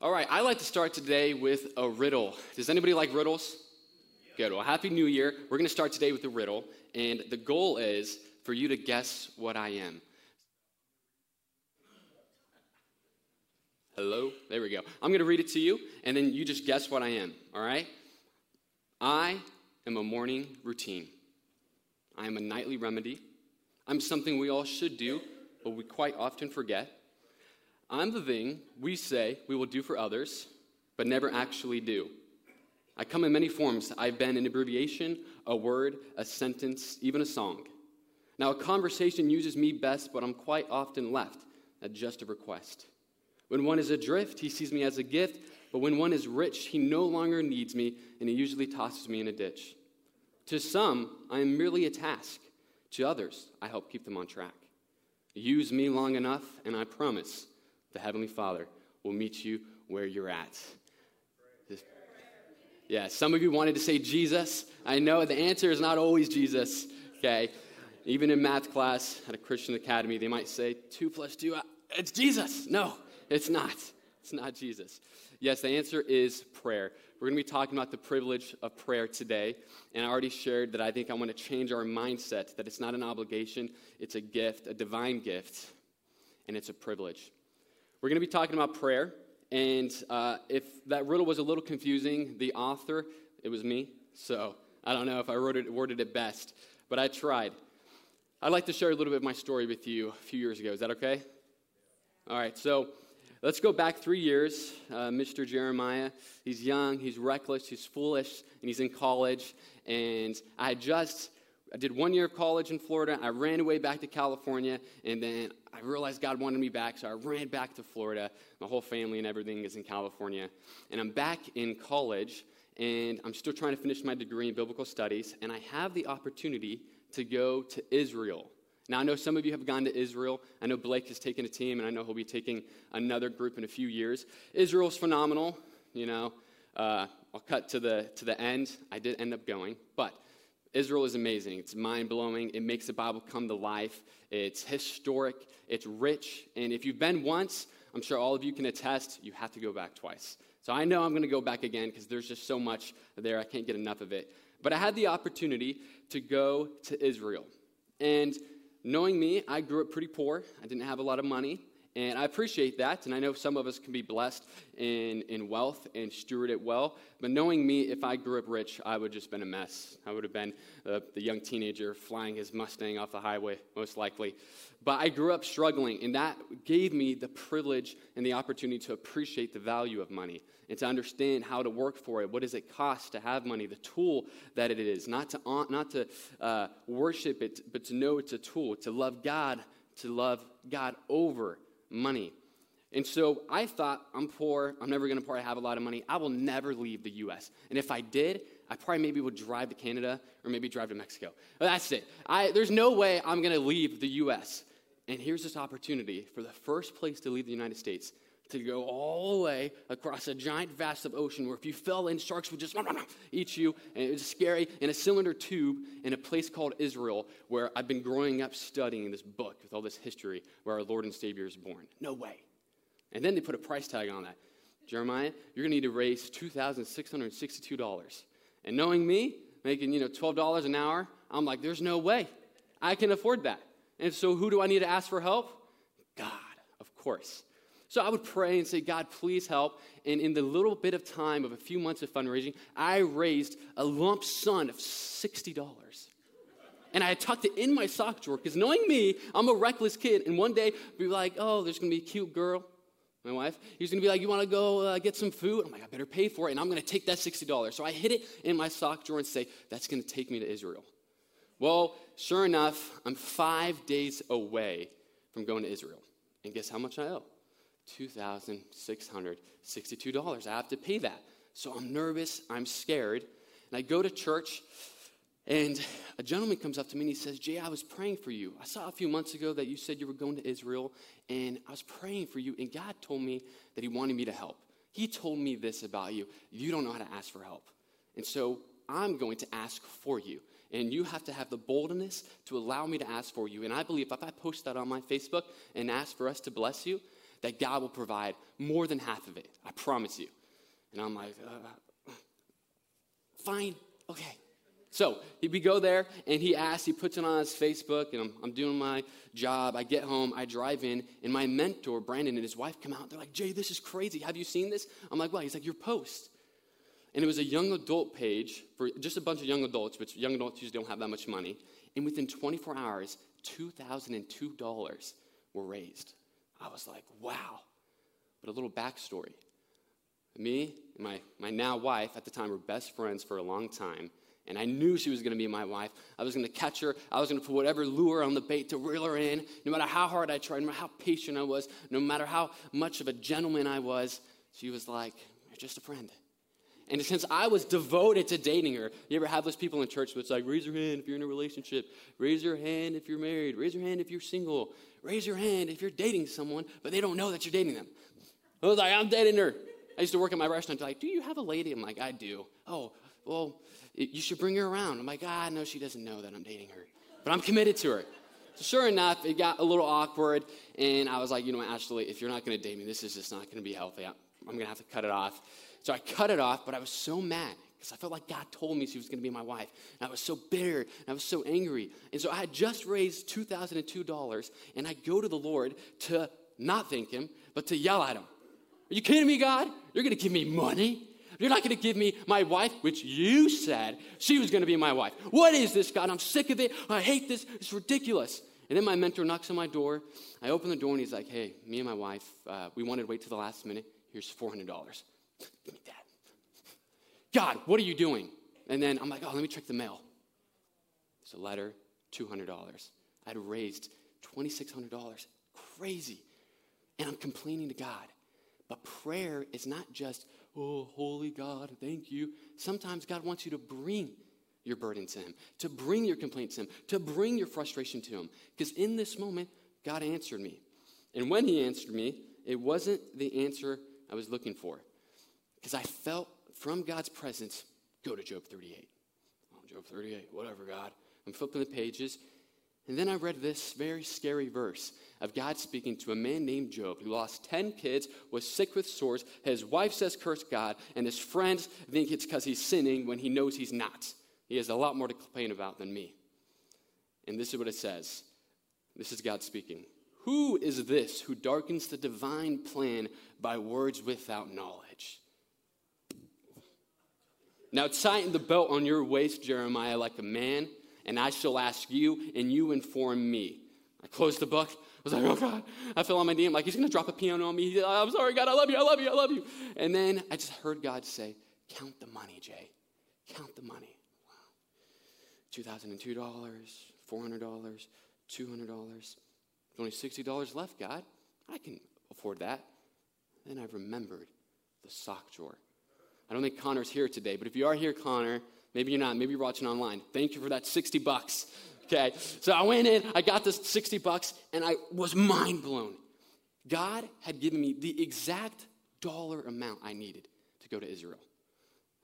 All right, I like to start today with a riddle. Does anybody like riddles? Good. Well, Happy New Year. We're going to start today with a riddle, and the goal is for you to guess what I am. Hello? There we go. I'm going to read it to you, and then you just guess what I am, all right? I am a morning routine. I am a nightly remedy. I'm something we all should do, but we quite often forget. I'm the thing we say we will do for others, but never actually do. I come in many forms. I've been an abbreviation, a word, a sentence, even a song. Now, a conversation uses me best, but I'm quite often left at just a request. When one is adrift, he sees me as a gift, but when one is rich, he no longer needs me, and he usually tosses me in a ditch. To some, I am merely a task. To others, I help keep them on track. Use me long enough, and I promise the Heavenly Father will meet you where you're at. Yeah, some of you wanted to say Jesus. I know the answer is not always Jesus, okay? Even in math class at a Christian academy, they might say two plus two, uh, it's Jesus. No, it's not. It's not Jesus. Yes, the answer is prayer. We're going to be talking about the privilege of prayer today. And I already shared that I think I want to change our mindset that it's not an obligation, it's a gift, a divine gift, and it's a privilege. We're going to be talking about prayer. And uh, if that riddle was a little confusing, the author, it was me. So I don't know if I wrote it, worded it best, but I tried. I'd like to share a little bit of my story with you a few years ago. Is that okay? All right. So let's go back three years. Uh, Mr. Jeremiah, he's young, he's reckless, he's foolish, and he's in college. And I just I did one year of college in Florida. I ran away back to California, and then I realized God wanted me back, so I ran back to Florida. My whole family and everything is in California. And I'm back in college, and I'm still trying to finish my degree in biblical studies, and I have the opportunity to go to Israel. Now, I know some of you have gone to Israel. I know Blake has taken a team, and I know he'll be taking another group in a few years. Israel's phenomenal, you know. Uh, I'll cut to the, to the end. I did end up going, but Israel is amazing. It's mind blowing. It makes the Bible come to life. It's historic. It's rich. And if you've been once, I'm sure all of you can attest, you have to go back twice. So I know I'm going to go back again because there's just so much there. I can't get enough of it. But I had the opportunity to go to Israel. And knowing me, I grew up pretty poor. I didn't have a lot of money. And I appreciate that. And I know some of us can be blessed in, in wealth and steward it well. But knowing me, if I grew up rich, I would have just been a mess. I would have been uh, the young teenager flying his Mustang off the highway, most likely. But I grew up struggling, and that gave me the privilege and the opportunity to appreciate the value of money and to understand how to work for it. What does it cost to have money? The tool that it is. Not to, not to uh, worship it, but to know it's a tool, to love God, to love God over money. And so I thought, I'm poor. I'm never going to probably have a lot of money. I will never leave the U.S. And if I did, I probably maybe would drive to Canada or maybe drive to Mexico. That's it. I, there's no way I'm going to leave the U.S. And here's this opportunity for the first place to leave the United States to go all the way across a giant vast of ocean where if you fell in, sharks would just eat you. And it was scary in a cylinder tube in a place called Israel where I've been growing up studying this book with all this history where our Lord and Savior is born. No way. And then they put a price tag on that. Jeremiah, you're going to need to raise $2,662. And knowing me, making, you know, $12 an hour, I'm like, there's no way. I can afford that. And so who do I need to ask for help? God, of course. So I would pray and say, God, please help. And in the little bit of time of a few months of fundraising, I raised a lump sum of $60. And I tucked it in my sock drawer because knowing me, I'm a reckless kid. And one day, be like, oh, there's going to be a cute girl, my wife. He's going to be like, you want to go uh, get some food? I'm like, I better pay for it. And I'm going to take that $60. So I hid it in my sock drawer and say, that's going to take me to Israel. Well, sure enough, I'm five days away from going to Israel. And guess how much I owe? $2,662. I have to pay that. So I'm nervous, I'm scared. And I go to church, and a gentleman comes up to me and he says, Jay, I was praying for you. I saw a few months ago that you said you were going to Israel, and I was praying for you, and God told me that He wanted me to help. He told me this about you. You don't know how to ask for help. And so I'm going to ask for you. And you have to have the boldness to allow me to ask for you. And I believe if I post that on my Facebook and ask for us to bless you, that God will provide more than half of it. I promise you. And I'm like, uh, fine, okay. So we go there, and he asks, he puts it on his Facebook, and I'm, I'm doing my job. I get home, I drive in, and my mentor, Brandon, and his wife come out. They're like, Jay, this is crazy. Have you seen this? I'm like, what? He's like, your post. And it was a young adult page for just a bunch of young adults, which young adults usually don't have that much money. And within 24 hours, $2,002 were raised. I was like, wow. But a little backstory. Me and my, my now wife at the time were best friends for a long time. And I knew she was going to be my wife. I was going to catch her. I was going to put whatever lure on the bait to reel her in. No matter how hard I tried, no matter how patient I was, no matter how much of a gentleman I was, she was like, You're just a friend. And since I was devoted to dating her, you ever have those people in church that's like, raise your hand if you're in a relationship, raise your hand if you're married, raise your hand if you're single, raise your hand if you're dating someone, but they don't know that you're dating them. I was like, I'm dating her. I used to work at my restaurant. Like, do you have a lady? I'm like, I do. Oh, well, you should bring her around. I'm like, ah, no, she doesn't know that I'm dating her, but I'm committed to her. So sure enough, it got a little awkward, and I was like, you know, Ashley, if you're not going to date me, this is just not going to be healthy. I'm going to have to cut it off. So I cut it off, but I was so mad because I felt like God told me she was going to be my wife. And I was so bitter and I was so angry. And so I had just raised $2,002, and I go to the Lord to not thank Him, but to yell at Him. Are you kidding me, God? You're going to give me money? You're not going to give me my wife, which you said she was going to be my wife. What is this, God? I'm sick of it. I hate this. It's ridiculous. And then my mentor knocks on my door. I open the door and he's like, hey, me and my wife, uh, we wanted to wait till the last minute. Here's $400. God, what are you doing? And then I'm like, oh, let me check the mail. It's a letter, $200. I'd raised $2,600. Crazy. And I'm complaining to God. But prayer is not just, oh, holy God, thank you. Sometimes God wants you to bring your burden to Him, to bring your complaint to Him, to bring your frustration to Him. Because in this moment, God answered me. And when He answered me, it wasn't the answer I was looking for. Because I felt from God's presence, go to Job 38. Oh, Job 38, whatever, God. I'm flipping the pages. And then I read this very scary verse of God speaking to a man named Job who lost 10 kids, was sick with sores. His wife says, Curse God. And his friends think it's because he's sinning when he knows he's not. He has a lot more to complain about than me. And this is what it says this is God speaking. Who is this who darkens the divine plan by words without knowledge? Now tighten the belt on your waist, Jeremiah, like a man, and I shall ask you, and you inform me. I closed the book. I was like, oh God. I fell on my knee. I'm like, he's going to drop a piano on me. I'm sorry, God. I love you. I love you. I love you. And then I just heard God say, count the money, Jay. Count the money. Wow. $2,002, $400, $200. only $60 left, God. I can afford that. Then I remembered the sock drawer. I don't think Connor's here today, but if you are here, Connor, maybe you're not, maybe you're watching online. Thank you for that 60 bucks. Okay, so I went in, I got this 60 bucks, and I was mind blown. God had given me the exact dollar amount I needed to go to Israel.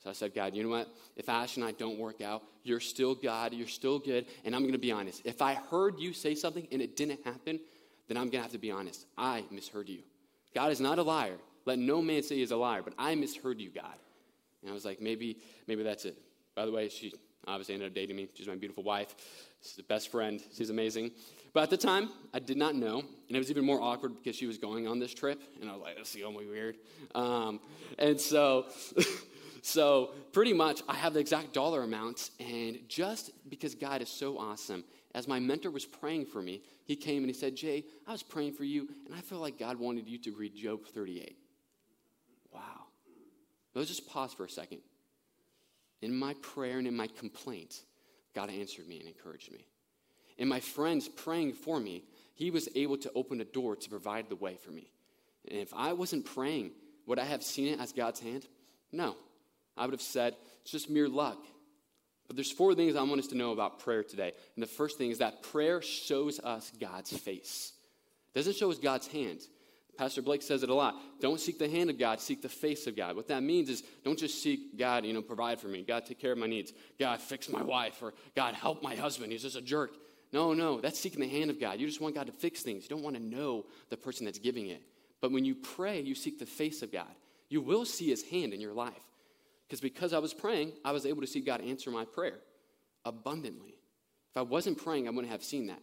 So I said, God, you know what? If Ash and I don't work out, you're still God, you're still good, and I'm going to be honest. If I heard you say something and it didn't happen, then I'm going to have to be honest. I misheard you. God is not a liar. Let no man say he's a liar, but I misheard you, God. And I was like, maybe, maybe that's it. By the way, she obviously ended up dating me. She's my beautiful wife. She's the best friend. She's amazing. But at the time, I did not know. And it was even more awkward because she was going on this trip. And I was like, this is going to be weird. Um, and so, so pretty much, I have the exact dollar amounts. And just because God is so awesome, as my mentor was praying for me, he came and he said, Jay, I was praying for you, and I feel like God wanted you to read Job 38. Let's just pause for a second. In my prayer and in my complaint, God answered me and encouraged me. And my friends praying for me, He was able to open a door to provide the way for me. And if I wasn't praying, would I have seen it as God's hand? No. I would have said, it's just mere luck. But there's four things I want us to know about prayer today. And the first thing is that prayer shows us God's face. It doesn't show us God's hand. Pastor Blake says it a lot. Don't seek the hand of God, seek the face of God. What that means is don't just seek God, you know, provide for me. God, take care of my needs. God, fix my wife. Or God, help my husband. He's just a jerk. No, no, that's seeking the hand of God. You just want God to fix things. You don't want to know the person that's giving it. But when you pray, you seek the face of God. You will see his hand in your life. Because because I was praying, I was able to see God answer my prayer abundantly. If I wasn't praying, I wouldn't have seen that.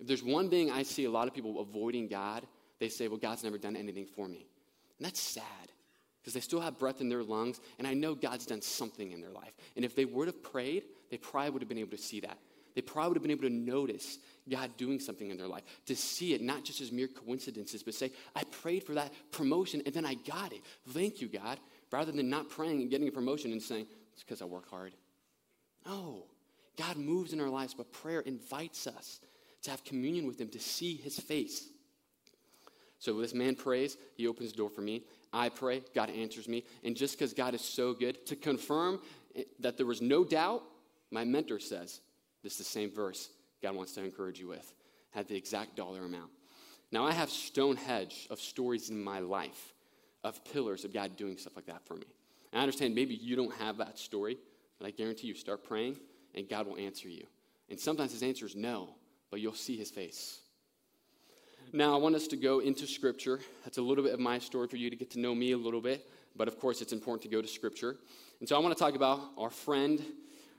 If there's one thing I see a lot of people avoiding God, they say, Well, God's never done anything for me. And that's sad because they still have breath in their lungs, and I know God's done something in their life. And if they would have prayed, they probably would have been able to see that. They probably would have been able to notice God doing something in their life, to see it not just as mere coincidences, but say, I prayed for that promotion and then I got it. Thank you, God. Rather than not praying and getting a promotion and saying, it's because I work hard. No. God moves in our lives, but prayer invites us to have communion with Him, to see His face. So this man prays, he opens the door for me. I pray, God answers me. And just because God is so good, to confirm that there was no doubt, my mentor says, this is the same verse God wants to encourage you with, had the exact dollar amount. Now, I have Stonehenge of stories in my life of pillars of God doing stuff like that for me. And I understand maybe you don't have that story, but I guarantee you start praying and God will answer you. And sometimes his answer is no, but you'll see his face. Now, I want us to go into Scripture. That's a little bit of my story for you to get to know me a little bit, but of course, it's important to go to Scripture. And so I want to talk about our friend,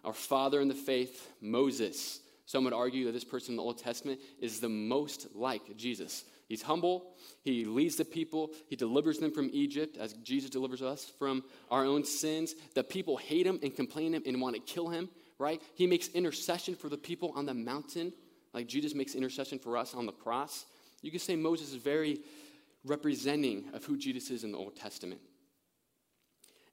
our father in the faith, Moses. Some would argue that this person in the Old Testament is the most like Jesus. He's humble, he leads the people, he delivers them from Egypt as Jesus delivers us from our own sins. The people hate him and complain him and want to kill him, right? He makes intercession for the people on the mountain, like Jesus makes intercession for us on the cross. You could say Moses is very representing of who Jesus is in the Old Testament.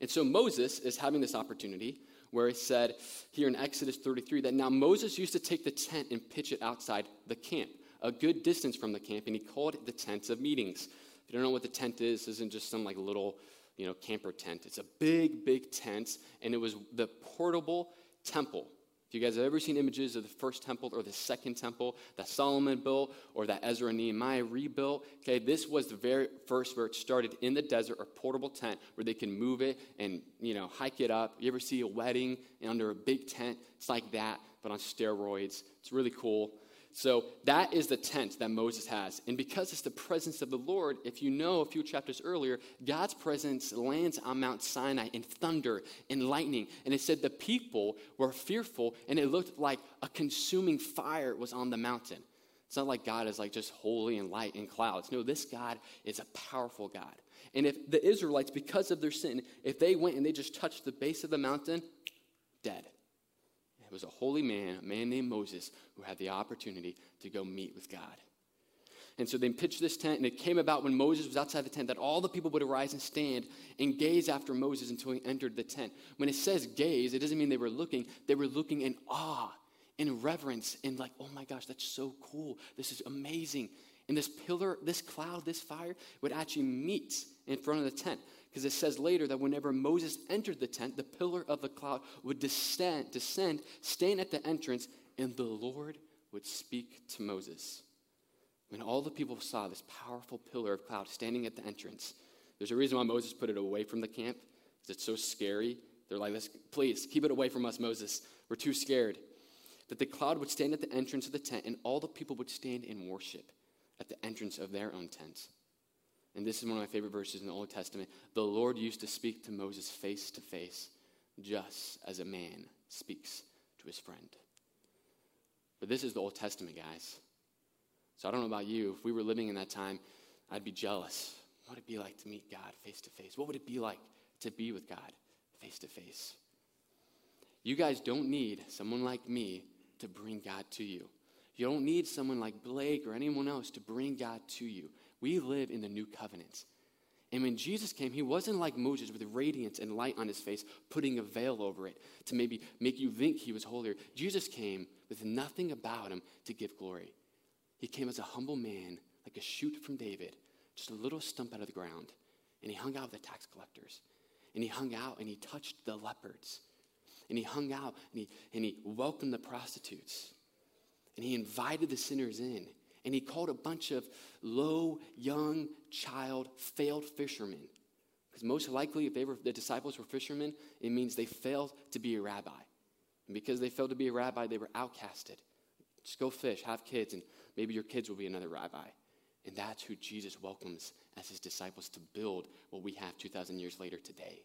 And so Moses is having this opportunity where he said here in Exodus 33 that now Moses used to take the tent and pitch it outside the camp, a good distance from the camp, and he called it the tents of meetings. If you don't know what the tent is, this isn't just some like little, you know, camper tent. It's a big, big tent, and it was the portable temple if you guys have ever seen images of the first temple or the second temple that Solomon built or that Ezra and Nehemiah rebuilt, okay, this was the very first where it started in the desert, a portable tent where they can move it and, you know, hike it up. You ever see a wedding under a big tent? It's like that, but on steroids. It's really cool. So that is the tent that Moses has. And because it's the presence of the Lord, if you know a few chapters earlier, God's presence lands on Mount Sinai in thunder and lightning. And it said the people were fearful and it looked like a consuming fire was on the mountain. It's not like God is like just holy and light and clouds. No, this God is a powerful God. And if the Israelites, because of their sin, if they went and they just touched the base of the mountain, dead was a holy man, a man named Moses, who had the opportunity to go meet with God. And so they pitched this tent, and it came about when Moses was outside the tent that all the people would arise and stand and gaze after Moses until he entered the tent. When it says gaze, it doesn't mean they were looking, they were looking in awe, in reverence, and like, oh my gosh, that's so cool. This is amazing. And this pillar, this cloud, this fire would actually meet in front of the tent. Because it says later that whenever Moses entered the tent, the pillar of the cloud would descend, descend, stand at the entrance, and the Lord would speak to Moses. When all the people saw this powerful pillar of cloud standing at the entrance, there's a reason why Moses put it away from the camp, because it's so scary. They're like, please keep it away from us, Moses. We're too scared. That the cloud would stand at the entrance of the tent, and all the people would stand in worship at the entrance of their own tents. And this is one of my favorite verses in the Old Testament. The Lord used to speak to Moses face to face, just as a man speaks to his friend. But this is the Old Testament, guys. So I don't know about you. If we were living in that time, I'd be jealous. What would it be like to meet God face to face? What would it be like to be with God face to face? You guys don't need someone like me to bring God to you. You don't need someone like Blake or anyone else to bring God to you. We live in the new covenant. And when Jesus came, he wasn't like Moses with radiance and light on his face, putting a veil over it to maybe make you think he was holier. Jesus came with nothing about him to give glory. He came as a humble man, like a shoot from David, just a little stump out of the ground. And he hung out with the tax collectors. And he hung out and he touched the lepers. And he hung out and he, and he welcomed the prostitutes. And he invited the sinners in and he called a bunch of low, young, child, failed fishermen. Because most likely, if they were, the disciples were fishermen, it means they failed to be a rabbi. And because they failed to be a rabbi, they were outcasted. Just go fish, have kids, and maybe your kids will be another rabbi. And that's who Jesus welcomes as his disciples to build what we have 2,000 years later today.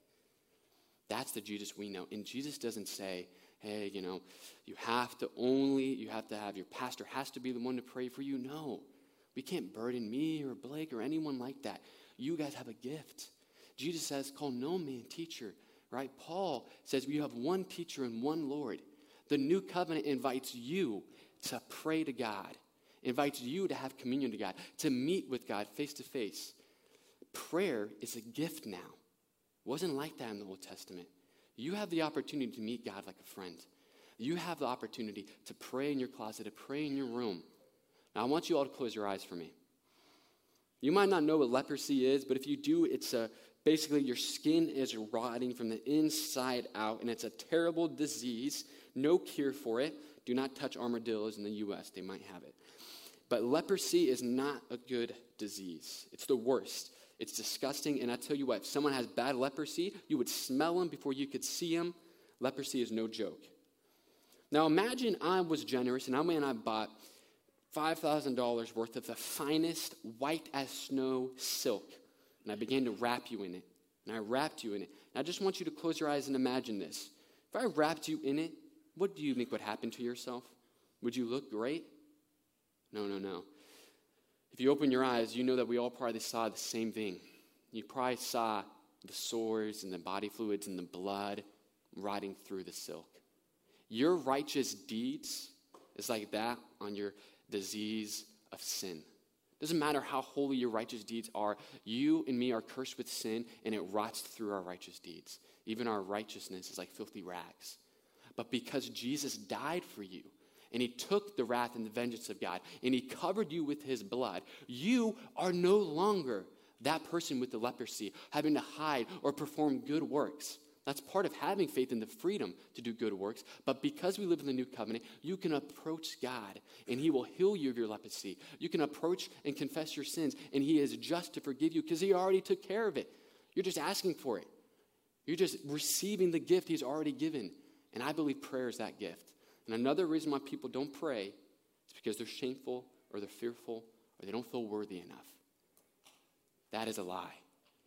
That's the Jesus we know. And Jesus doesn't say, hey, you know, you have to only, you have to have your pastor has to be the one to pray for you. No. We can't burden me or Blake or anyone like that. You guys have a gift. Jesus says, call no man teacher, right? Paul says, we have one teacher and one Lord. The new covenant invites you to pray to God, invites you to have communion to God, to meet with God face to face. Prayer is a gift now. It wasn't like that in the Old Testament. You have the opportunity to meet God like a friend. You have the opportunity to pray in your closet, to pray in your room. Now, I want you all to close your eyes for me. You might not know what leprosy is, but if you do, it's a, basically your skin is rotting from the inside out, and it's a terrible disease. No cure for it. Do not touch armadillos in the U.S., they might have it. But leprosy is not a good disease, it's the worst. It's disgusting, and I tell you what, if someone has bad leprosy, you would smell them before you could see them. Leprosy is no joke. Now imagine I was generous and I went and I bought $5,000 worth of the finest white as snow silk. And I began to wrap you in it. And I wrapped you in it. And I just want you to close your eyes and imagine this. If I wrapped you in it, what do you think would happen to yourself? Would you look great? No, no, no. If you open your eyes, you know that we all probably saw the same thing. You probably saw the sores and the body fluids and the blood riding through the silk. Your righteous deeds is like that on your disease of sin. Doesn't matter how holy your righteous deeds are, you and me are cursed with sin and it rots through our righteous deeds. Even our righteousness is like filthy rags. But because Jesus died for you, and he took the wrath and the vengeance of God, and he covered you with his blood, you are no longer that person with the leprosy, having to hide or perform good works. That's part of having faith in the freedom to do good works. But because we live in the new covenant, you can approach God and He will heal you of your leprosy. You can approach and confess your sins, and He is just to forgive you because He already took care of it. You're just asking for it, you're just receiving the gift He's already given. And I believe prayer is that gift. And another reason why people don't pray is because they're shameful or they're fearful or they don't feel worthy enough. That is a lie.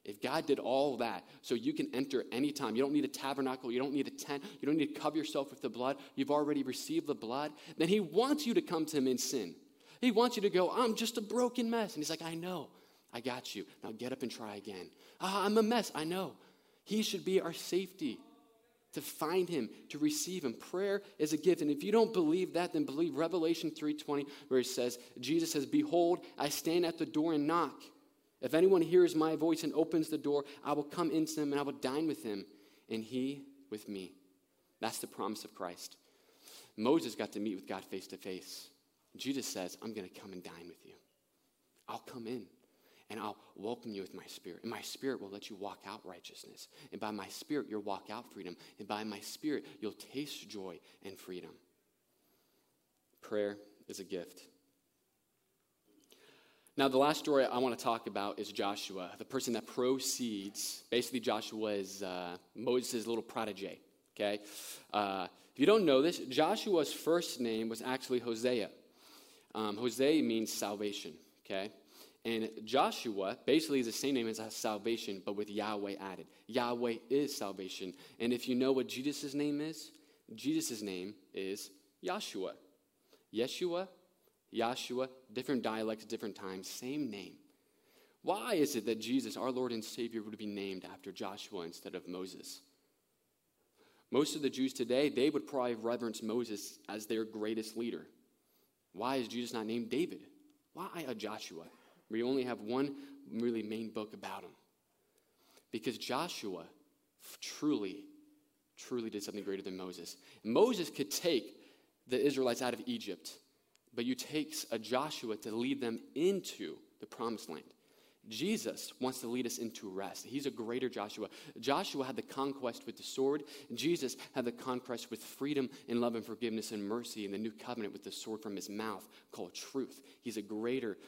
If God did all that so you can enter anytime, you don't need a tabernacle, you don't need a tent, you don't need to cover yourself with the blood, you've already received the blood, then He wants you to come to Him in sin. He wants you to go, I'm just a broken mess. And He's like, I know, I got you. Now get up and try again. Ah, I'm a mess, I know. He should be our safety to find him to receive him prayer is a gift and if you don't believe that then believe revelation 3.20 where it says jesus says behold i stand at the door and knock if anyone hears my voice and opens the door, I will come into him and I will dine with him, and he with me. That's the promise of Christ. Moses got to meet with God face to face. Jesus says, I'm going to come and dine with you. I'll come in and I'll welcome you with my spirit. And my spirit will let you walk out righteousness. And by my spirit, you'll walk out freedom. And by my spirit, you'll taste joy and freedom. Prayer is a gift. Now, the last story I want to talk about is Joshua, the person that proceeds. Basically, Joshua is uh, Moses' little protege. Okay? Uh, if you don't know this, Joshua's first name was actually Hosea. Um, Hosea means salvation. Okay? And Joshua basically is the same name as salvation, but with Yahweh added. Yahweh is salvation. And if you know what Jesus' name is, Jesus' name is Yeshua. Yeshua Yahshua, different dialects, different times, same name. Why is it that Jesus, our Lord and Savior, would be named after Joshua instead of Moses? Most of the Jews today, they would probably reverence Moses as their greatest leader. Why is Jesus not named David? Why a Joshua? We only have one really main book about him. Because Joshua truly, truly did something greater than Moses. Moses could take the Israelites out of Egypt but you takes a Joshua to lead them into the promised land. Jesus wants to lead us into rest. He's a greater Joshua. Joshua had the conquest with the sword. Jesus had the conquest with freedom and love and forgiveness and mercy in the new covenant with the sword from his mouth called truth. He's a greater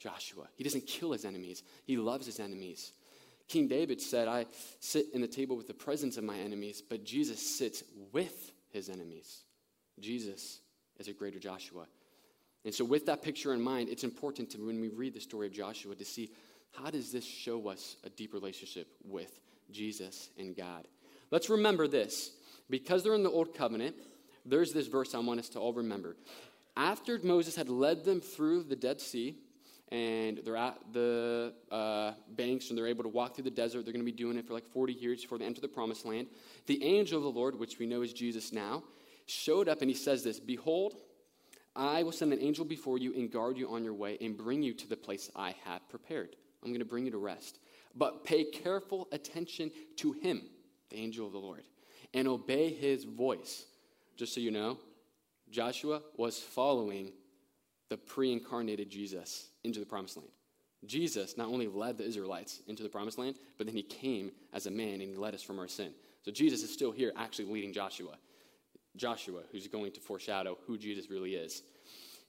Joshua. He doesn't kill his enemies, he loves his enemies. King David said, I sit in the table with the presence of my enemies, but Jesus sits with his enemies. Jesus is a greater Joshua. And so, with that picture in mind, it's important to, when we read the story of Joshua to see how does this show us a deep relationship with Jesus and God. Let's remember this. Because they're in the Old Covenant, there's this verse I want us to all remember. After Moses had led them through the Dead Sea, and they're at the uh, banks and they're able to walk through the desert. They're going to be doing it for like 40 years before they enter the promised land. The angel of the Lord, which we know is Jesus now, showed up and he says this Behold, I will send an angel before you and guard you on your way and bring you to the place I have prepared. I'm going to bring you to rest. But pay careful attention to him, the angel of the Lord, and obey his voice. Just so you know, Joshua was following the pre incarnated Jesus into the promised land. Jesus not only led the Israelites into the promised land, but then he came as a man and he led us from our sin. So Jesus is still here actually leading Joshua. Joshua, who's going to foreshadow who Jesus really is.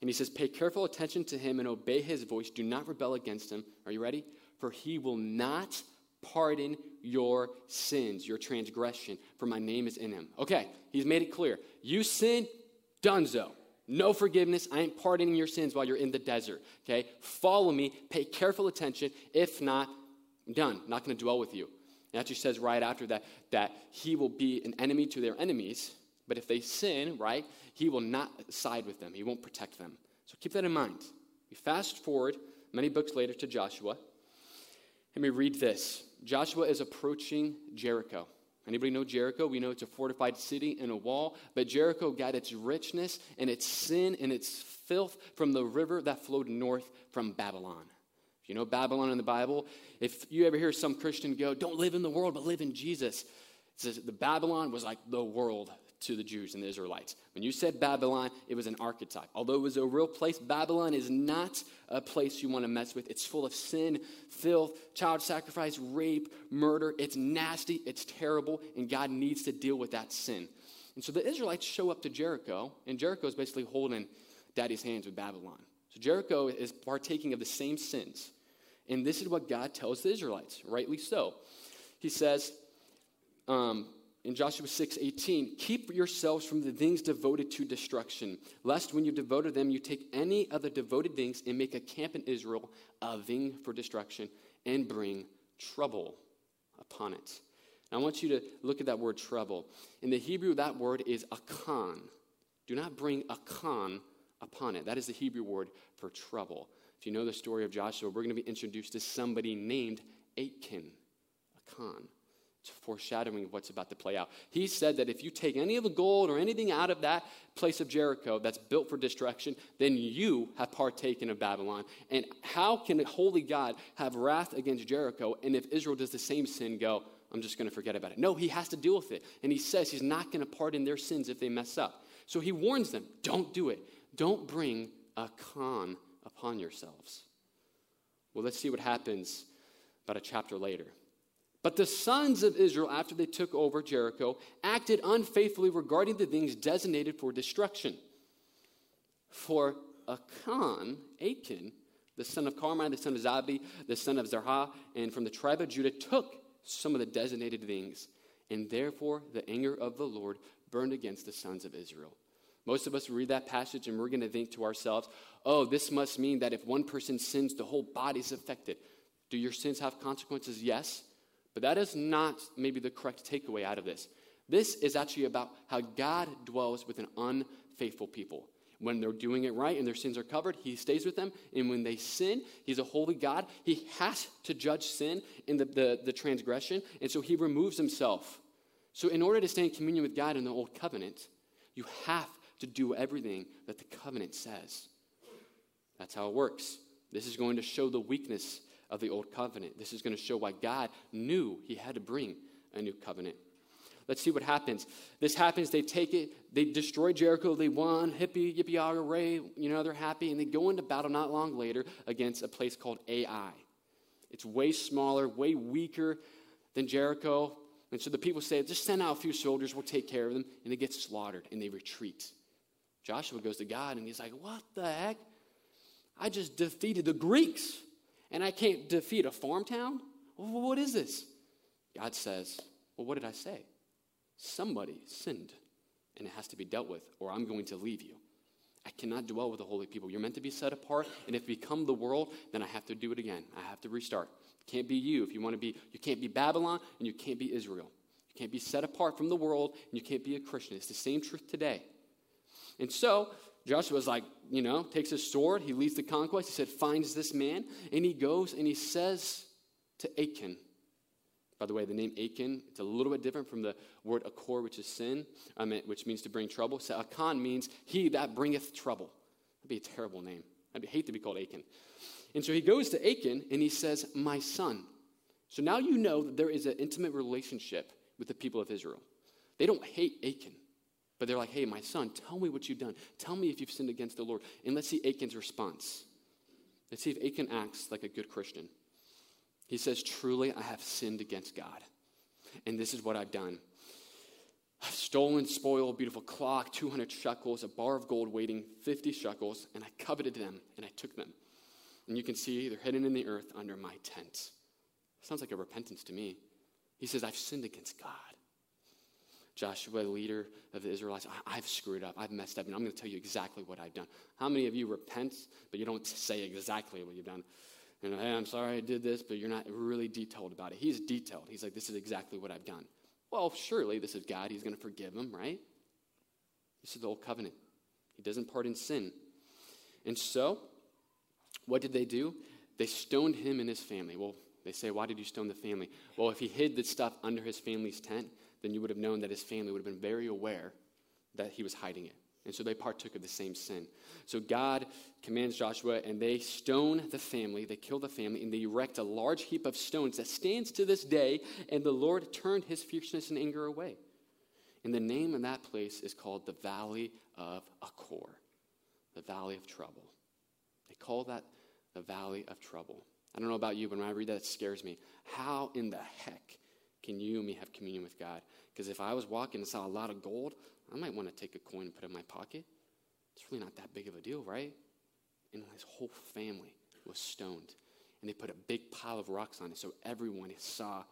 And he says, Pay careful attention to him and obey his voice. Do not rebel against him. Are you ready? For he will not pardon your sins, your transgression, for my name is in him. Okay, he's made it clear. You sin, donezo. No forgiveness. I ain't pardoning your sins while you're in the desert. Okay? Follow me. Pay careful attention. If not, I'm done. I'm not going to dwell with you. And actually says right after that that he will be an enemy to their enemies but if they sin, right, he will not side with them, he won't protect them. So keep that in mind. We fast forward many books later to Joshua, and we read this Joshua is approaching Jericho. Anybody know Jericho? We know it's a fortified city and a wall, but Jericho got its richness and its sin and its filth from the river that flowed north from Babylon. If you know Babylon in the Bible, if you ever hear some Christian go, don't live in the world, but live in Jesus, it says the Babylon was like the world to the Jews and the Israelites. When you said Babylon, it was an archetype. Although it was a real place, Babylon is not a place you want to mess with. It's full of sin, filth, child sacrifice, rape, murder. It's nasty, it's terrible, and God needs to deal with that sin. And so the Israelites show up to Jericho, and Jericho is basically holding daddy's hands with Babylon. So Jericho is partaking of the same sins. And this is what God tells the Israelites, rightly so. He says, um, in Joshua 6 18, keep yourselves from the things devoted to destruction, lest when you devoted them, you take any of the devoted things and make a camp in Israel, a thing for destruction, and bring trouble upon it. Now, I want you to look at that word trouble. In the Hebrew, that word is akan. Do not bring akan upon it. That is the Hebrew word for trouble. If you know the story of Joshua, we're going to be introduced to somebody named Achan, Akan. It's foreshadowing of what's about to play out. He said that if you take any of the gold or anything out of that place of Jericho that's built for destruction, then you have partaken of Babylon. And how can a holy God have wrath against Jericho? And if Israel does the same sin, go, I'm just going to forget about it. No, he has to deal with it. And he says he's not going to pardon their sins if they mess up. So he warns them don't do it. Don't bring a con upon yourselves. Well, let's see what happens about a chapter later. But the sons of Israel, after they took over Jericho, acted unfaithfully regarding the things designated for destruction. For Achan, Achan, the son of Carmi, the son of Zabdi, the son of Zerah, and from the tribe of Judah, took some of the designated things. And therefore the anger of the Lord burned against the sons of Israel. Most of us read that passage and we're going to think to ourselves, oh, this must mean that if one person sins, the whole body's affected. Do your sins have consequences? Yes. But that is not maybe the correct takeaway out of this. This is actually about how God dwells with an unfaithful people. When they're doing it right and their sins are covered, He stays with them. And when they sin, He's a holy God. He has to judge sin in the, the, the transgression. And so He removes Himself. So, in order to stay in communion with God in the Old Covenant, you have to do everything that the covenant says. That's how it works. This is going to show the weakness of the old covenant. This is going to show why God knew he had to bring a new covenant. Let's see what happens. This happens, they take it, they destroy Jericho, they won, hippie, yippee, hooray, you know, they're happy, and they go into battle not long later against a place called Ai. It's way smaller, way weaker than Jericho. And so the people say, just send out a few soldiers, we'll take care of them. And they get slaughtered and they retreat. Joshua goes to God and he's like, What the heck? I just defeated the Greeks and I can't defeat a farm town? Well, what is this? God says, Well, what did I say? Somebody sinned, and it has to be dealt with, or I'm going to leave you. I cannot dwell with the holy people. You're meant to be set apart, and if you become the world, then I have to do it again. I have to restart. It can't be you if you want to be, you can't be Babylon and you can't be Israel. You can't be set apart from the world and you can't be a Christian. It's the same truth today. And so Joshua's like, you know, takes his sword, he leads the conquest. He said, finds this man, and he goes and he says to Achan, by the way, the name Achan, it's a little bit different from the word Achor, which is sin, mean, which means to bring trouble. So Achan means he that bringeth trouble. That'd be a terrible name. I'd hate to be called Achan. And so he goes to Achan and he says, My son. So now you know that there is an intimate relationship with the people of Israel. They don't hate Achan. But they're like, hey, my son, tell me what you've done. Tell me if you've sinned against the Lord. And let's see Achan's response. Let's see if Achan acts like a good Christian. He says, Truly, I have sinned against God. And this is what I've done. I've stolen, spoiled, beautiful clock, 200 shekels, a bar of gold weighing 50 shekels, and I coveted them, and I took them. And you can see they're hidden in the earth under my tent. Sounds like a repentance to me. He says, I've sinned against God. Joshua, leader of the Israelites, I, have screwed up. I've messed up, and I'm going to tell you exactly what I've done. How many of you repent, but you don't say exactly what you've done? And hey, I'm sorry I did this, but you're not really detailed about it. He's detailed. He's like, this is exactly what I've done. Well, surely this is God. He's going to forgive him, right? This is the old covenant. He doesn't pardon sin. And so, what did they do? They stoned him and his family. Well, they say, why did you stone the family? Well, if he hid the stuff under his family's tent, then you would have known that his family would have been very aware that he was hiding it. And so they partook of the same sin. So God commands Joshua, and they stone the family, they kill the family, and they erect a large heap of stones that stands to this day, and the Lord turned his fierceness and anger away. And the name of that place is called the Valley of Achor, the Valley of Trouble. They call that the Valley of Trouble. I don't know about you, but when I read that, it scares me. How in the heck can you and me have communion with God? Because if I was walking and saw a lot of gold, I might want to take a coin and put it in my pocket. It's really not that big of a deal, right? And his whole family was stoned. And they put a big pile of rocks on it so everyone saw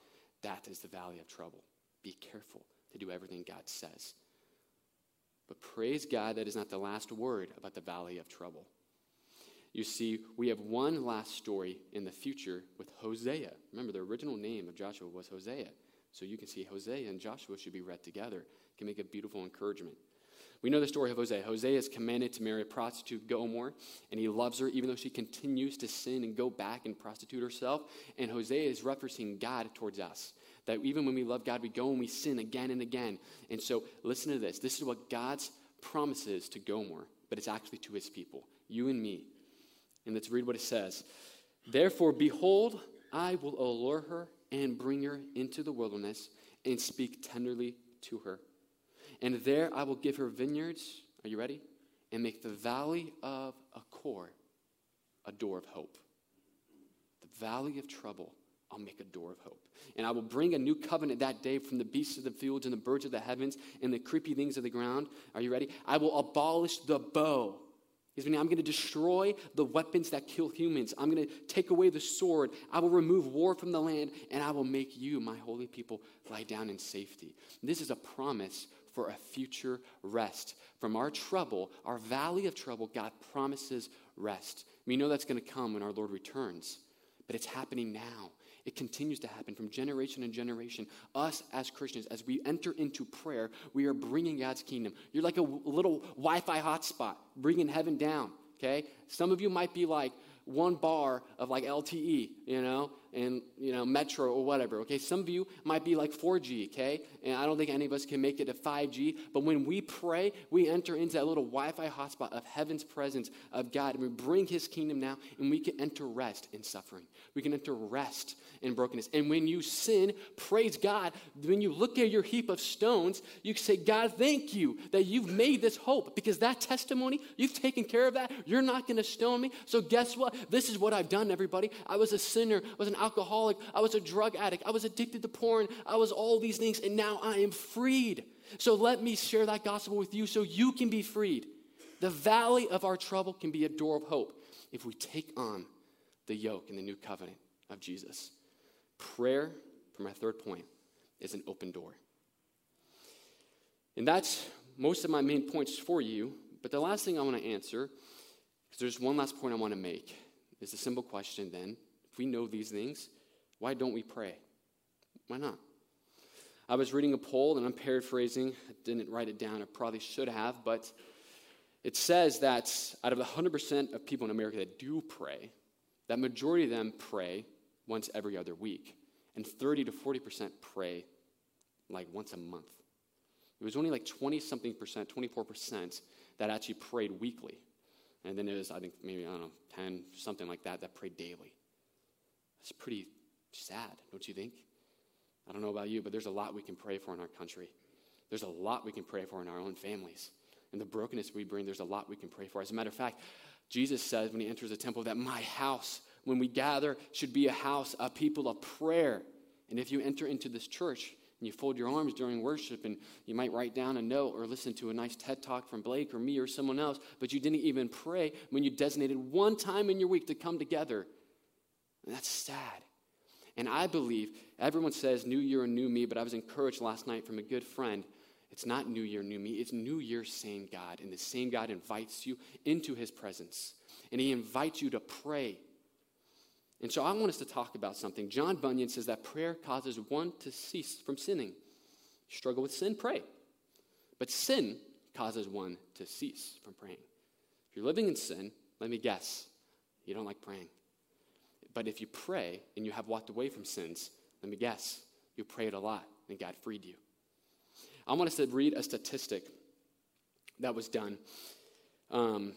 that is the valley of trouble. Be careful to do everything God says. But praise God, that is not the last word about the valley of trouble. You see, we have one last story in the future with Hosea. Remember, the original name of Joshua was Hosea. So you can see Hosea and Joshua should be read together. It can make a beautiful encouragement. We know the story of Hosea. Hosea is commanded to marry a prostitute, Gomer, and he loves her even though she continues to sin and go back and prostitute herself. And Hosea is referencing God towards us. That even when we love God, we go and we sin again and again. And so listen to this. This is what God's promises to Gomer, but it's actually to his people, you and me. And let's read what it says. Therefore, behold, I will allure her and bring her into the wilderness and speak tenderly to her. And there I will give her vineyards. Are you ready? And make the valley of Achor a door of hope. The valley of trouble, I'll make a door of hope. And I will bring a new covenant that day from the beasts of the fields and the birds of the heavens and the creepy things of the ground. Are you ready? I will abolish the bow I'm going to destroy the weapons that kill humans. I'm going to take away the sword. I will remove war from the land, and I will make you, my holy people, lie down in safety. This is a promise for a future rest. From our trouble, our valley of trouble, God promises rest. We know that's going to come when our Lord returns, but it's happening now. It continues to happen from generation to generation. Us as Christians, as we enter into prayer, we are bringing God's kingdom. You're like a little Wi Fi hotspot, bringing heaven down, okay? Some of you might be like, one bar of like LTE, you know, and you know Metro or whatever. Okay, some of you might be like 4G. Okay, and I don't think any of us can make it to 5G. But when we pray, we enter into that little Wi-Fi hotspot of heaven's presence of God, and we bring His kingdom now, and we can enter rest in suffering. We can enter rest in brokenness. And when you sin, praise God. When you look at your heap of stones, you say, God, thank you that you've made this hope because that testimony, you've taken care of that. You're not going to stone me. So guess what? This is what I've done, everybody. I was a sinner, I was an alcoholic, I was a drug addict, I was addicted to porn, I was all these things, and now I am freed. So let me share that gospel with you so you can be freed. The valley of our trouble can be a door of hope if we take on the yoke in the new covenant of Jesus. Prayer, for my third point, is an open door. And that's most of my main points for you, But the last thing I want to answer, because there's one last point I want to make, is a simple question then. We know these things, why don't we pray? Why not? I was reading a poll, and I'm paraphrasing. I didn't write it down. I probably should have, but it says that out of the 100% of people in America that do pray, that majority of them pray once every other week, and 30 to 40% pray like once a month. It was only like 20 something percent, 24% that actually prayed weekly. And then it was, I think, maybe, I don't know, 10, something like that, that prayed daily. It's pretty sad, don't you think? I don't know about you, but there's a lot we can pray for in our country. There's a lot we can pray for in our own families. And the brokenness we bring, there's a lot we can pray for. As a matter of fact, Jesus says when he enters the temple that my house, when we gather, should be a house, a people of prayer. And if you enter into this church and you fold your arms during worship and you might write down a note or listen to a nice TED talk from Blake or me or someone else, but you didn't even pray when you designated one time in your week to come together, that's sad. And I believe, everyone says new year and new me, but I was encouraged last night from a good friend. It's not new year, new me. It's new year, same God. And the same God invites you into his presence. And he invites you to pray. And so I want us to talk about something. John Bunyan says that prayer causes one to cease from sinning. Struggle with sin, pray. But sin causes one to cease from praying. If you're living in sin, let me guess, you don't like praying. But if you pray and you have walked away from sins, let me guess, you prayed a lot and God freed you. I want us to read a statistic that was done. Um,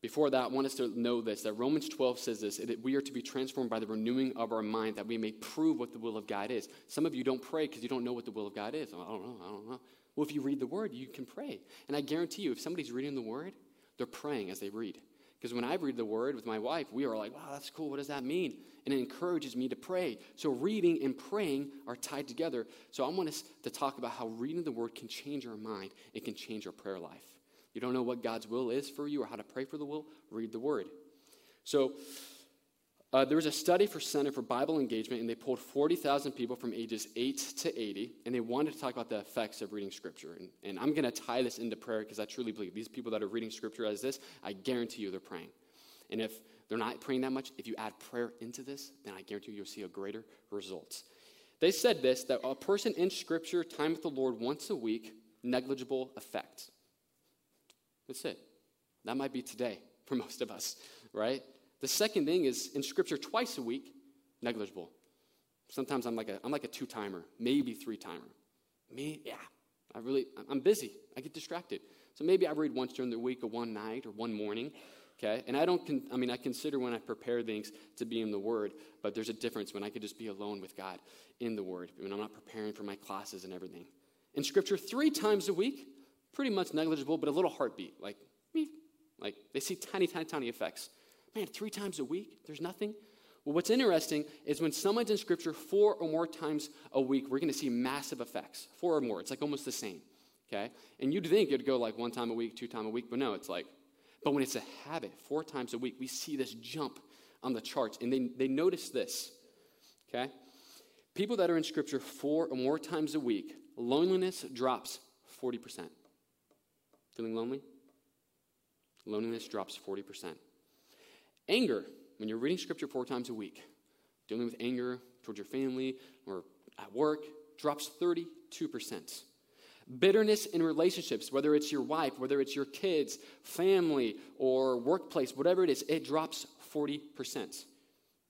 before that, I want us to know this that Romans 12 says this that we are to be transformed by the renewing of our mind, that we may prove what the will of God is. Some of you don't pray because you don't know what the will of God is. I don't know, I don't know. Well, if you read the word, you can pray. And I guarantee you, if somebody's reading the word, they're praying as they read. Because when I read the word with my wife, we are like, wow, that's cool. What does that mean? And it encourages me to pray. So reading and praying are tied together. So I want us to talk about how reading the word can change our mind. It can change our prayer life. You don't know what God's will is for you or how to pray for the will? Read the word. So uh, there was a study for Center for Bible Engagement, and they pulled 40,000 people from ages 8 to 80, and they wanted to talk about the effects of reading Scripture. And, and I'm going to tie this into prayer because I truly believe these people that are reading Scripture as this, I guarantee you they're praying. And if they're not praying that much, if you add prayer into this, then I guarantee you you'll see a greater results. They said this that a person in Scripture, time with the Lord once a week, negligible effect. That's it. That might be today for most of us, right? The second thing is in Scripture twice a week, negligible. Sometimes I'm like a, I'm like a two timer, maybe three timer. Me, yeah, I really, I'm busy. I get distracted. So maybe I read once during the week or one night or one morning. Okay, and I don't. Con- I mean, I consider when I prepare things to be in the Word, but there's a difference when I could just be alone with God in the Word when I'm not preparing for my classes and everything. In Scripture, three times a week, pretty much negligible, but a little heartbeat, like me, like they see tiny, tiny, tiny effects. Man, three times a week, there's nothing. Well, what's interesting is when someone's in Scripture four or more times a week, we're going to see massive effects. Four or more, it's like almost the same. Okay, and you'd think it'd go like one time a week, two time a week, but no, it's like. But when it's a habit, four times a week, we see this jump on the charts, and they they notice this. Okay, people that are in Scripture four or more times a week, loneliness drops forty percent. Feeling lonely? Loneliness drops 40%. Anger, when you're reading scripture four times a week, dealing with anger towards your family or at work, drops 32%. Bitterness in relationships, whether it's your wife, whether it's your kids, family, or workplace, whatever it is, it drops 40%.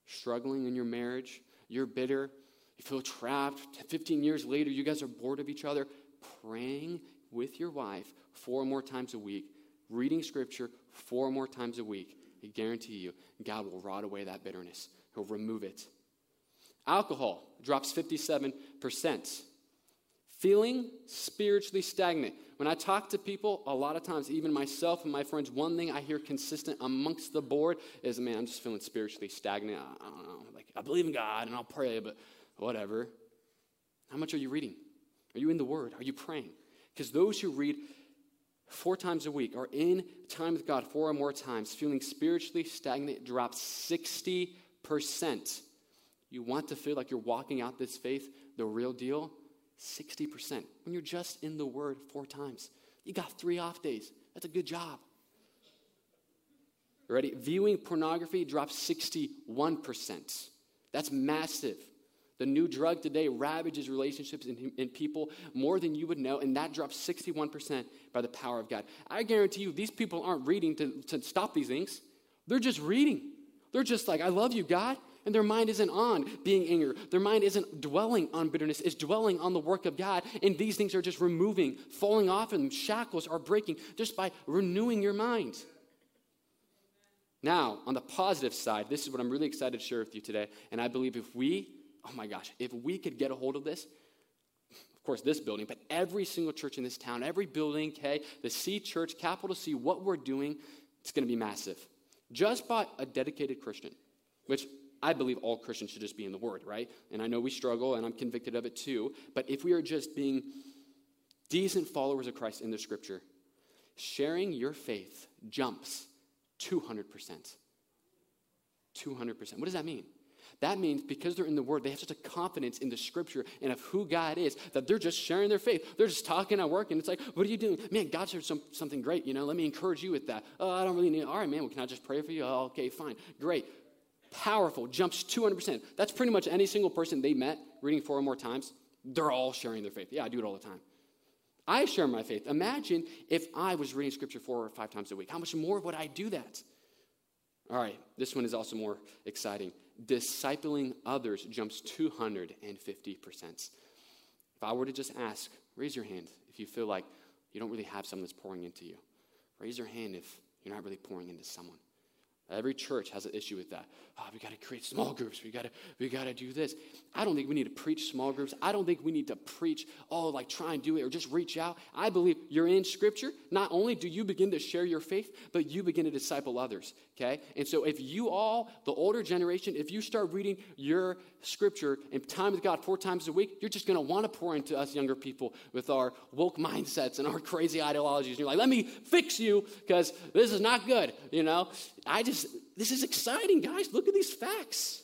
Struggling in your marriage, you're bitter, you feel trapped. 15 years later, you guys are bored of each other. Praying with your wife four more times a week, reading scripture four more times a week, I guarantee you, God will rot away that bitterness. He'll remove it. Alcohol drops 57%. Feeling spiritually stagnant. When I talk to people, a lot of times, even myself and my friends, one thing I hear consistent amongst the board is, man, I'm just feeling spiritually stagnant. I, don't know. Like, I believe in God and I'll pray, but whatever. How much are you reading? Are you in the Word? Are you praying? Because those who read four times a week, or in time with God four or more times, feeling spiritually stagnant drops 60%. You want to feel like you're walking out this faith, the real deal? 60%. When you're just in the Word four times, you got three off days. That's a good job. Ready? Viewing pornography dropped 61%. That's massive. The new drug today ravages relationships in, in people more than you would know, and that drops 61% by the power of God. I guarantee you, these people aren't reading to, to stop these things. They're just reading. They're just like, I love you, God. And their mind isn't on being angry. Their mind isn't dwelling on bitterness. It's dwelling on the work of God. And these things are just removing, falling off, and shackles are breaking just by renewing your mind. Now, on the positive side, this is what I'm really excited to share with you today. And I believe if we, oh my gosh, if we could get a hold of this, of course, this building, but every single church in this town, every building, okay, the C church, capital C, what we're doing, it's going to be massive. Just by a dedicated Christian, which I believe all Christians should just be in the Word, right? And I know we struggle, and I'm convicted of it too. But if we are just being decent followers of Christ in the Scripture, sharing your faith jumps 200%. 200%. What does that mean? That means because they're in the Word, they have such a confidence in the Scripture and of who God is that they're just sharing their faith. They're just talking at work, and it's like, what are you doing? Man, God shared some, something great, you know, let me encourage you with that. Oh, I don't really need, all right, man, well, can I just pray for you? Oh, okay, fine, great. Powerful, jumps 200%. That's pretty much any single person they met reading four or more times. They're all sharing their faith. Yeah, I do it all the time. I share my faith. Imagine if I was reading scripture four or five times a week. How much more would I do that? All right, this one is also more exciting. Discipling others jumps 250%. If I were to just ask, raise your hand if you feel like you don't really have someone that's pouring into you. Raise your hand if you're not really pouring into someone. Every church has an issue with that. Oh, we got to create small groups. We got to we got to do this. I don't think we need to preach small groups. I don't think we need to preach, oh, like try and do it or just reach out. I believe you're in scripture. Not only do you begin to share your faith, but you begin to disciple others, okay? And so if you all, the older generation, if you start reading your scripture and time with God four times a week, you're just going to want to pour into us younger people with our woke mindsets and our crazy ideologies. And you're like, "Let me fix you because this is not good," you know? I just this is exciting, guys. Look at these facts.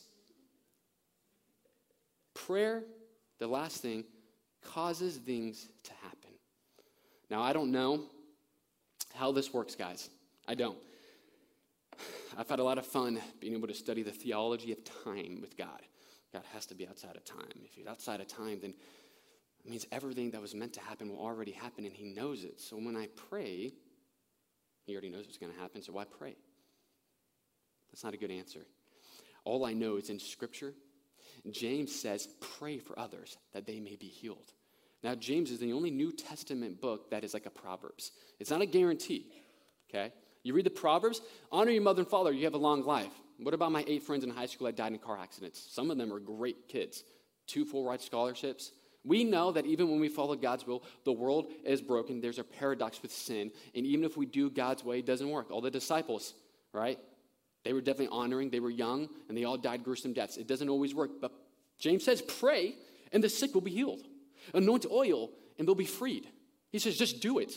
Prayer, the last thing, causes things to happen. Now, I don't know how this works, guys. I don't. I've had a lot of fun being able to study the theology of time with God. God has to be outside of time. If he's outside of time, then it means everything that was meant to happen will already happen, and he knows it. So when I pray, he already knows what's going to happen, so why pray? That's not a good answer. All I know is in Scripture, James says, pray for others that they may be healed. Now, James is the only New Testament book that is like a Proverbs. It's not a guarantee, okay? You read the Proverbs, honor your mother and father, you have a long life. What about my eight friends in high school that died in car accidents? Some of them are great kids, two full ride scholarships. We know that even when we follow God's will, the world is broken. There's a paradox with sin. And even if we do God's way, it doesn't work. All the disciples, right? They were definitely honoring, they were young, and they all died gruesome deaths. It doesn't always work, but James says, pray, and the sick will be healed. Anoint oil, and they'll be freed. He says, just do it.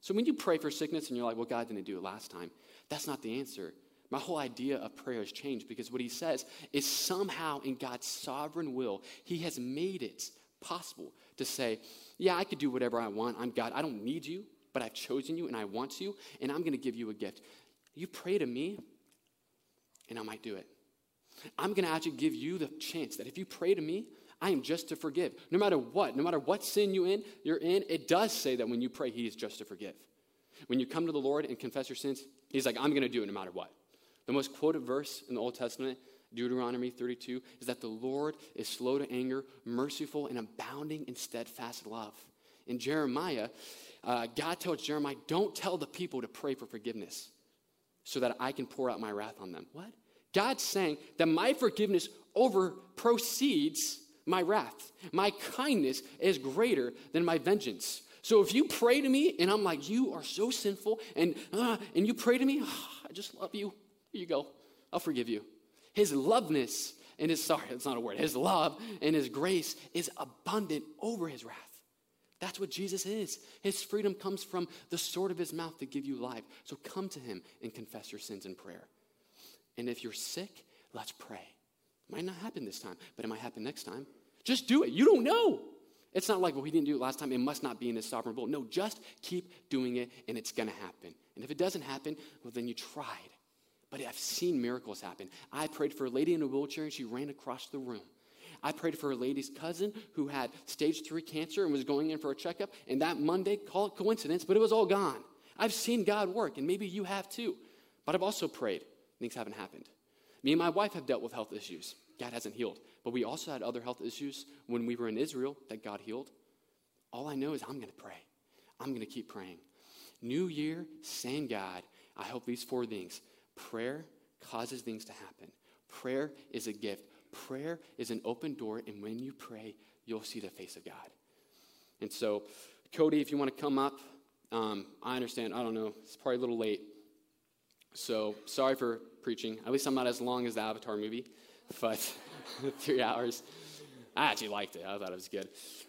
So when you pray for sickness and you're like, well, God didn't do it last time, that's not the answer. My whole idea of prayer has changed because what he says is somehow in God's sovereign will, he has made it possible to say, yeah, I could do whatever I want. I'm God. I don't need you, but I've chosen you and I want you, and I'm going to give you a gift. You pray to me, and I might do it. I'm going to actually give you the chance that if you pray to me, I am just to forgive. No matter what, no matter what sin you in, you're in, it does say that when you pray, he is just to forgive. When you come to the Lord and confess your sins, he's like, I'm going to do it no matter what. The most quoted verse in the Old Testament, Deuteronomy 32, is that the Lord is slow to anger, merciful, and abounding in steadfast love. In Jeremiah, uh, God tells Jeremiah, Don't tell the people to pray for forgiveness so that I can pour out my wrath on them. What? God's saying that my forgiveness over proceeds my wrath. My kindness is greater than my vengeance. So if you pray to me and I'm like, you are so sinful, and, uh, and you pray to me, oh, I just love you. Here you go. I'll forgive you. His loveness and his, sorry, that's not a word, his love and his grace is abundant over his wrath. That's what Jesus is. His freedom comes from the sword of his mouth to give you life. So come to him and confess your sins in prayer. And if you're sick, let's pray. It might not happen this time, but it might happen next time. Just do it. You don't know. It's not like, well, he didn't do it last time. It must not be in his sovereign will. No, just keep doing it, and it's going to happen. And if it doesn't happen, well, then you tried. but I've seen miracles happen. I prayed for a lady in a wheelchair and she ran across the room. I prayed for a lady's cousin who had stage three cancer and was going in for a checkup, and that Monday, call it coincidence, but it was all gone. I've seen God work, and maybe you have too. But I've also prayed. Things haven't happened. Me and my wife have dealt with health issues. God hasn't healed. But we also had other health issues when we were in Israel that God healed. All I know is I'm going to pray. I'm going to keep praying. New year, same God. I hope these four things prayer causes things to happen, prayer is a gift, prayer is an open door, and when you pray, you'll see the face of God. And so, Cody, if you want to come up, um, I understand. I don't know. It's probably a little late. So, sorry for preaching. At least I'm not as long as the Avatar movie, but three hours. I actually liked it. I thought it was good.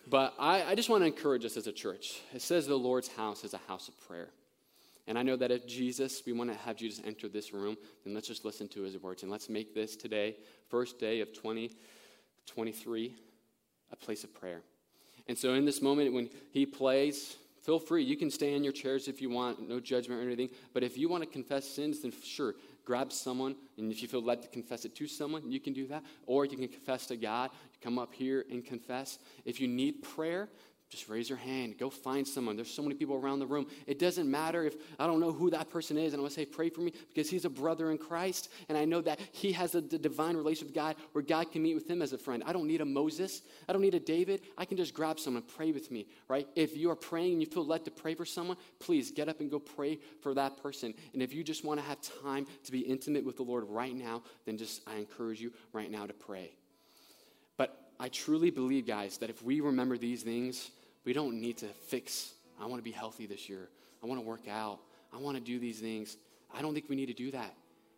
But I, I just want to encourage us as a church. It says the Lord's house is a house of prayer. And I know that if Jesus, we want to have Jesus enter this room, then let's just listen to his words. And let's make this today, first day of 2023, a place of prayer. And so in this moment, when he plays, feel free. You can stay in your chairs if you want, no judgment or anything. But if you want to confess sins, then sure, grab someone. And if you feel led to confess it to someone, you can do that. Or you can confess to God. Come up here and confess. If you need prayer, just raise your hand. Go find someone. There's so many people around the room. It doesn't matter if I don't know who that person is, and I want to say, pray for me because he's a brother in Christ, and I know that he has a, divine relationship with God where God can meet with him as a friend. I don't need a Moses. I don't need a David. I can just grab someone, pray with me, right? If you are praying and you feel led to pray for someone, please get up and go pray for that person. And if you just want to have time to be intimate with the Lord right now, then just I encourage you right now to pray. But I truly believe, guys, that if we remember these things, we don't need to fix, I want to be healthy this year. I want to work out. I want to do these things. I don't think we need to do that.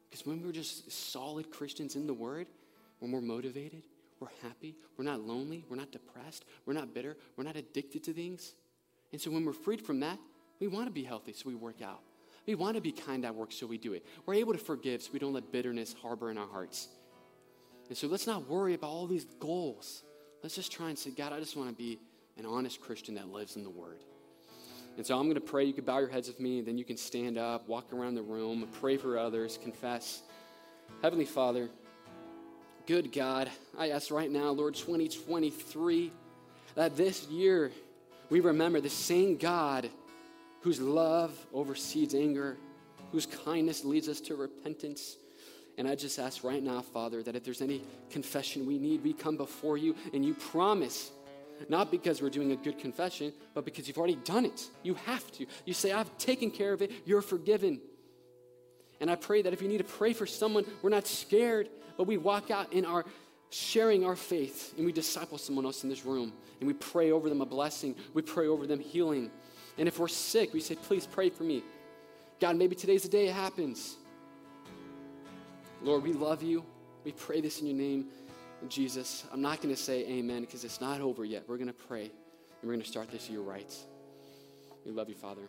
Because when we're just solid Christians in the Word, when we're motivated, we're happy, we're not lonely, we're not depressed, we're not bitter, we're not addicted to things. And so when we're freed from that, we want to be healthy, so we work out. We want to be kind at work, so we do it. We're able to forgive, so we don't let bitterness harbor in our hearts. And so let's not worry about all these goals. Let's just try and say, God, I just want to be an honest Christian that lives in the Word. And so I'm going to pray. You can bow your heads with me, and then you can stand up, walk around the room, pray for others, confess. Heavenly Father, good God, I ask right now, Lord, 2023, that this year we remember the same God whose love oversees anger, whose kindness leads us to repentance. And I just ask right now, Father, that if there's any confession we need, we come before you and you promise not because we're doing a good confession, but because you've already done it. You have to. You say, I've taken care of it, you're forgiven. And I pray that if you need to pray for someone, we're not scared, but we walk out in our sharing our faith and we disciple someone else in this room and we pray over them a blessing. We pray over them healing. And if we're sick, we say, please pray for me. God, maybe today's the day it happens. Lord, we love you. We pray this in your name. Jesus, I'm not going to say amen because it's not over yet. We're going to pray and we're going to start this year right. We love you, Father.